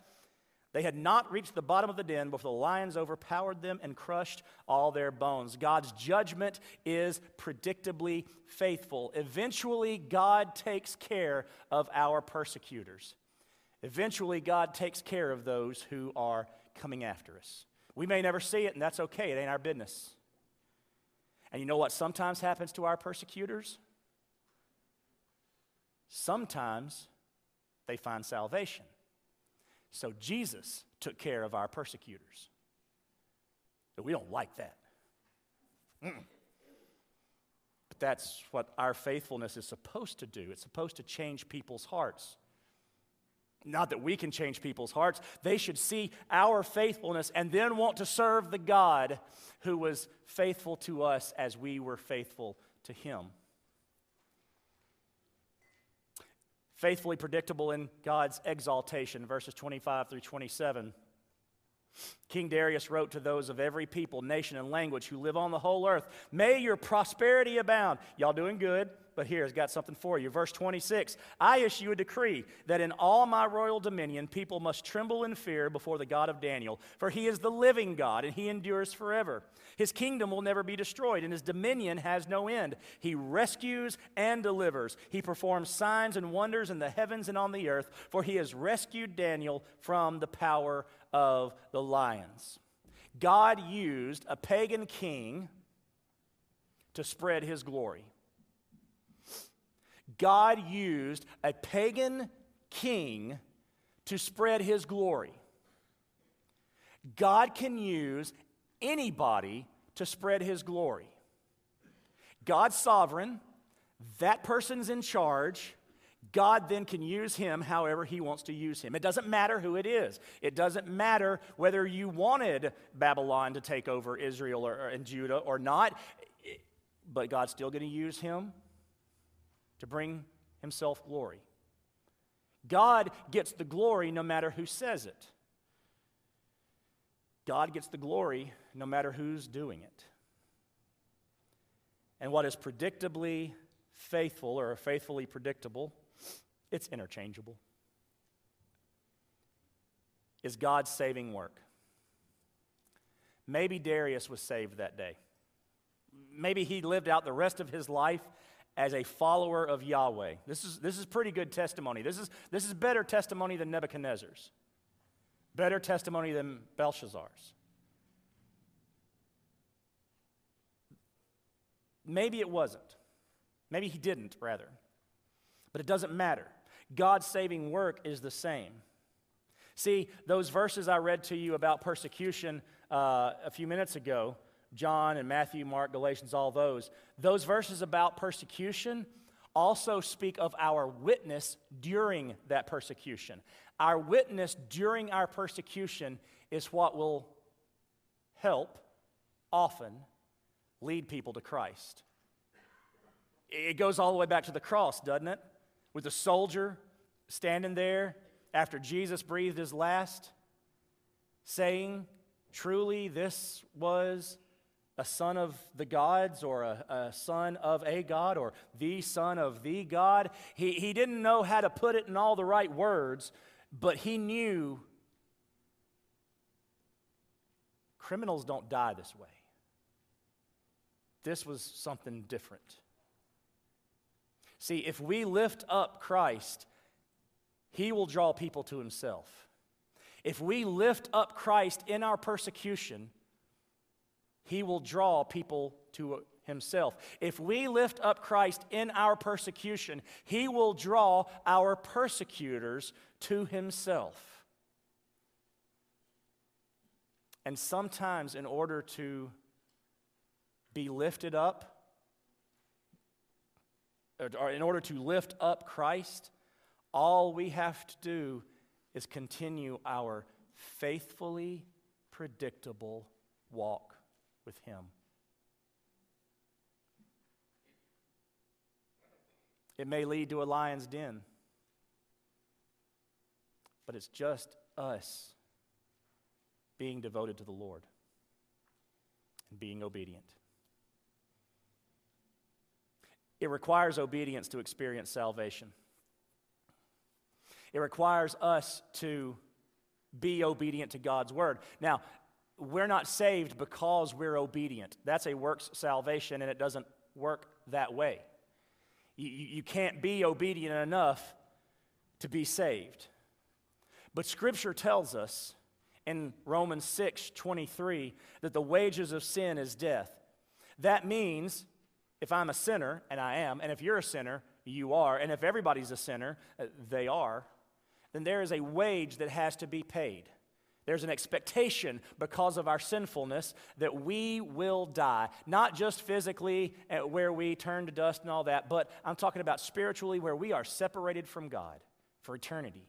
A: They had not reached the bottom of the den before the lions overpowered them and crushed all their bones. God's judgment is predictably faithful. Eventually, God takes care of our persecutors. Eventually, God takes care of those who are coming after us. We may never see it, and that's okay. It ain't our business. And you know what sometimes happens to our persecutors? Sometimes they find salvation. So Jesus took care of our persecutors. But we don't like that. Mm-mm. But that's what our faithfulness is supposed to do. It's supposed to change people's hearts. Not that we can change people's hearts. They should see our faithfulness and then want to serve the God who was faithful to us as we were faithful to him. Faithfully predictable in God's exaltation, verses 25 through 27. King Darius wrote to those of every people, nation, and language who live on the whole earth May your prosperity abound. Y'all doing good, but here, it's got something for you. Verse 26 I issue a decree that in all my royal dominion people must tremble in fear before the God of Daniel, for he is the living God, and he endures forever. His kingdom will never be destroyed, and his dominion has no end. He rescues and delivers. He performs signs and wonders in the heavens and on the earth, for he has rescued Daniel from the power of the lions. God used a pagan king to spread his glory. God used a pagan king to spread his glory. God can use anybody to spread his glory. God's sovereign, that person's in charge. God then can use him however he wants to use him. It doesn't matter who it is. It doesn't matter whether you wanted Babylon to take over Israel or, and Judah or not, but God's still going to use him to bring himself glory. God gets the glory no matter who says it. God gets the glory no matter who's doing it. And what is predictably faithful or faithfully predictable, it's interchangeable. Is God's saving work. Maybe Darius was saved that day. Maybe he lived out the rest of his life as a follower of Yahweh. This is, this is pretty good testimony. This is, this is better testimony than Nebuchadnezzar's, better testimony than Belshazzar's. Maybe it wasn't. Maybe he didn't, rather. But it doesn't matter. God's saving work is the same. See, those verses I read to you about persecution uh, a few minutes ago, John and Matthew, Mark, Galatians, all those, those verses about persecution also speak of our witness during that persecution. Our witness during our persecution is what will help, often, lead people to Christ. It goes all the way back to the cross, doesn't it? With the soldier standing there after Jesus breathed his last, saying, Truly, this was a son of the gods or a, a, son of a God or the son of the God. He, he didn't know how to put it in all the right words, but he knew criminals don't die this way. This was something different. See, if we lift up Christ, he will draw people to himself. If we lift up Christ in our persecution, he will draw people to himself. If we lift up Christ in our persecution, he will draw our persecutors to himself. And sometimes, in order to be lifted up, or in order to lift up Christ, all we have to do is continue our faithfully predictable walk with Him. It may lead to a lion's den, but it's just us being devoted to the Lord and being obedient. It requires obedience to experience salvation. It requires us to be obedient to God's word. Now, we're not saved because we're obedient. That's a works salvation, and it doesn't work that way. You, you can't be obedient enough to be saved. But Scripture tells us in Romans 6 23 that the wages of sin is death. That means if I'm a sinner, and I am, and if you're a sinner, you are, and if everybody's a sinner, uh, they are, then there is a wage that has to be paid. There's an expectation because of our sinfulness that we will die. Not just physically, where we turn to dust and all that, but I'm talking about spiritually, where we are separated from God for eternity.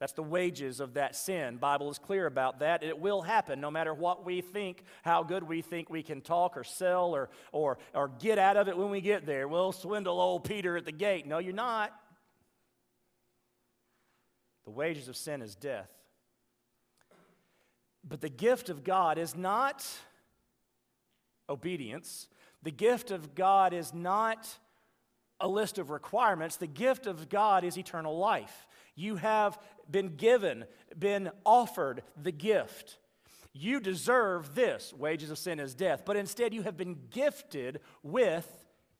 A: That's the wages of that sin. Bible is clear about that. It will happen no matter what we think, how good we think we can talk or sell or, or, or get out of it when we get there. We'll swindle old Peter at the gate. No, you're not. The wages of sin is death. But the gift of God is not obedience. The gift of God is not a list of requirements, the gift of God is eternal life. You have been given, been offered the gift. You deserve this. Wages of sin is death. But instead, you have been gifted with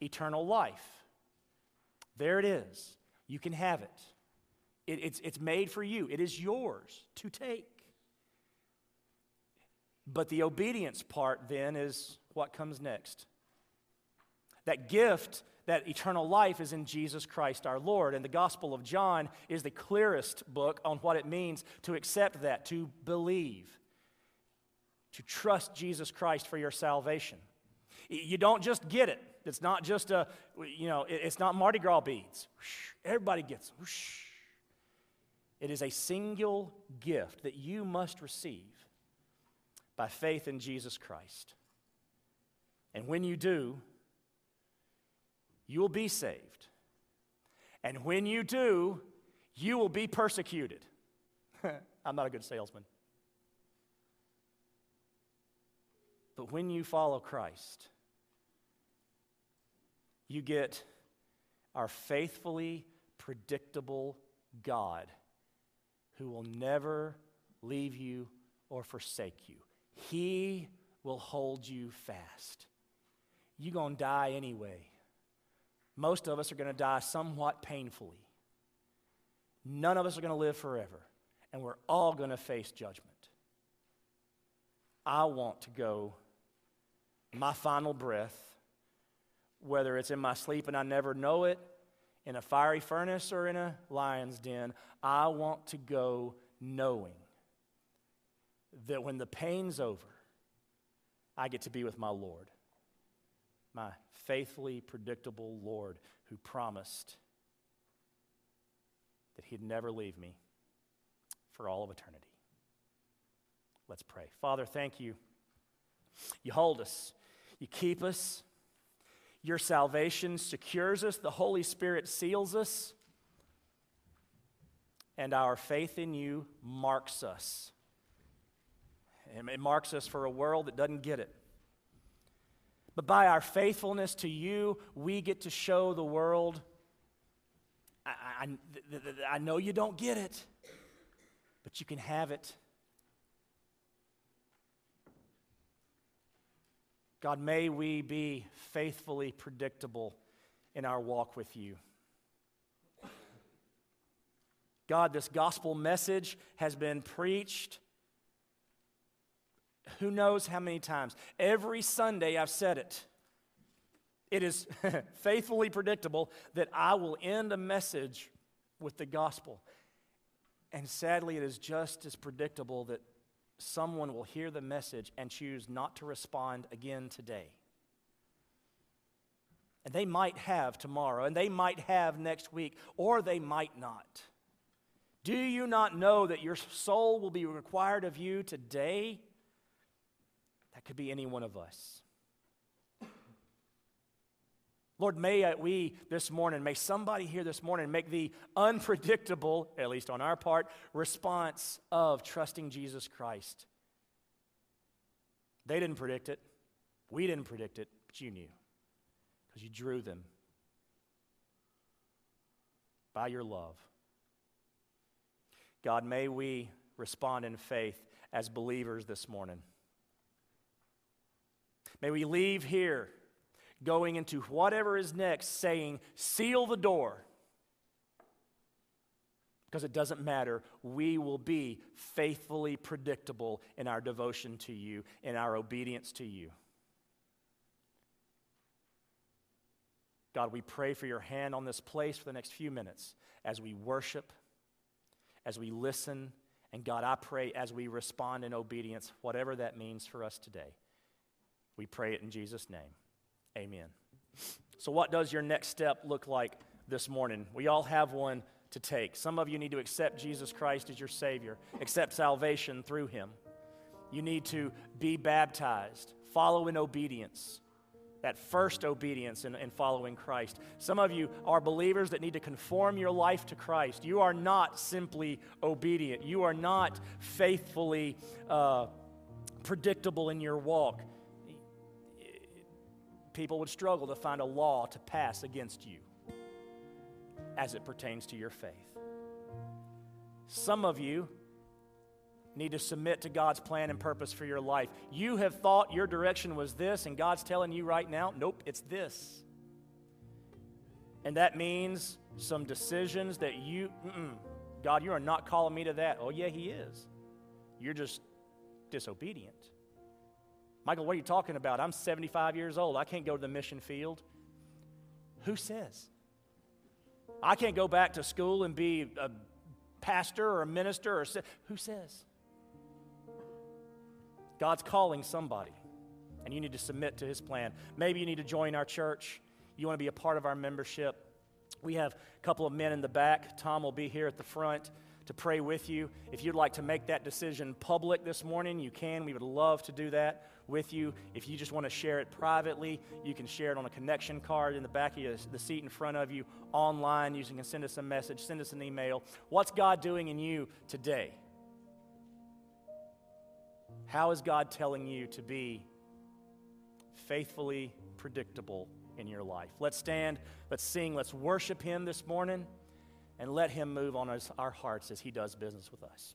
A: eternal life. There it is. You can have it. it it's, it's made for you, it is yours to take. But the obedience part then is what comes next. That gift, that eternal life, is in Jesus Christ our Lord. And the Gospel of John is the clearest book on what it means to accept that, to believe, to trust Jesus Christ for your salvation. You don't just get it. It's not just a, you know, it's not Mardi Gras beads. Everybody gets. It is a single gift that you must receive by faith in Jesus Christ. And when you do, you will be saved. And when you do, you will be persecuted. I'm not a good salesman. But when you follow Christ, you get our faithfully predictable God who will never leave you or forsake you. He will hold you fast. You're going to die anyway. Most of us are going to die somewhat painfully. None of us are going to live forever, and we're all going to face judgment. I want to go my final breath, whether it's in my sleep and I never know it, in a fiery furnace or in a lion's den, I want to go knowing that when the pain's over, I get to be with my Lord, my faithfully predictable Lord who promised that He'd never leave me for all of eternity. Let's pray. Father, thank you. You hold us, you keep us. Your salvation secures us, the Holy Spirit seals us, and our faith in you marks us it marks us for a world that doesn't get it. But by our faithfulness to you, we get to show the world I, I, I, know you don't get it, but you can have it. God, may we be faithfully predictable in our walk with you. God, this gospel message has been preached who knows how many times. Every Sunday I've said it. It is faithfully predictable that I will end a message with the gospel. And sadly, it is just as predictable that someone will hear the message and choose not to respond again today. And they might have tomorrow, and they might have next week, or they might not. Do you not know that your soul will be required of you today? That could be any one of us. Lord, may uh, we this morning, may somebody here this morning make the unpredictable, at least on our part, response of trusting Jesus Christ. They didn't predict it. We didn't predict it, but you knew because you drew them by your love. God, may we respond in faith as believers this morning. May we leave here going into whatever is next saying, Seal the door. Because it doesn't matter. We will be faithfully predictable in our devotion to you, in our obedience to you. God, we pray for your hand on this place for the next few minutes as we worship, as we listen, and God, I pray as we respond in obedience, whatever that means for us today. We pray it in Jesus' name. Amen. So, what does your next step look like this morning? We all have one to take. Some of you need to accept Jesus Christ as your Savior, accept salvation through Him. You need to be baptized, follow in obedience, that first obedience in, in, following Christ. Some of you are believers that need to conform your life to Christ. You are not simply obedient, you are not faithfully uh, predictable in your walk people would struggle to find a law to pass against you as it pertains to your faith. Some of you need to submit to God's plan and purpose for your life. You have thought your direction was this, and God's telling you right now, nope, it's this. And that means some decisions that you, God, you are not calling me to that. Oh, yeah, He is. You're just disobedient. Michael, what are you talking about? I'm 75 years old. I can't go to the mission field. Who says? I can't go back to school and be a pastor or a minister or who says? God's calling somebody, and you need to submit to his plan. Maybe you need to join our church. You want to be a part of our membership. We have a couple of men in the back. Tom will be here at the front to pray with you. If you'd like to make that decision public this morning, you can. We would love to do that with you. If you just want to share it privately, you can share it on a connection card in the back of the seat in front of you, online. You can send us a message, send us an email. What's God doing in you today? How is God telling you to be faithfully predictable in your life? Let's stand, let's sing, let's worship Him this morning, and let Him move on us, our hearts as He does business with us.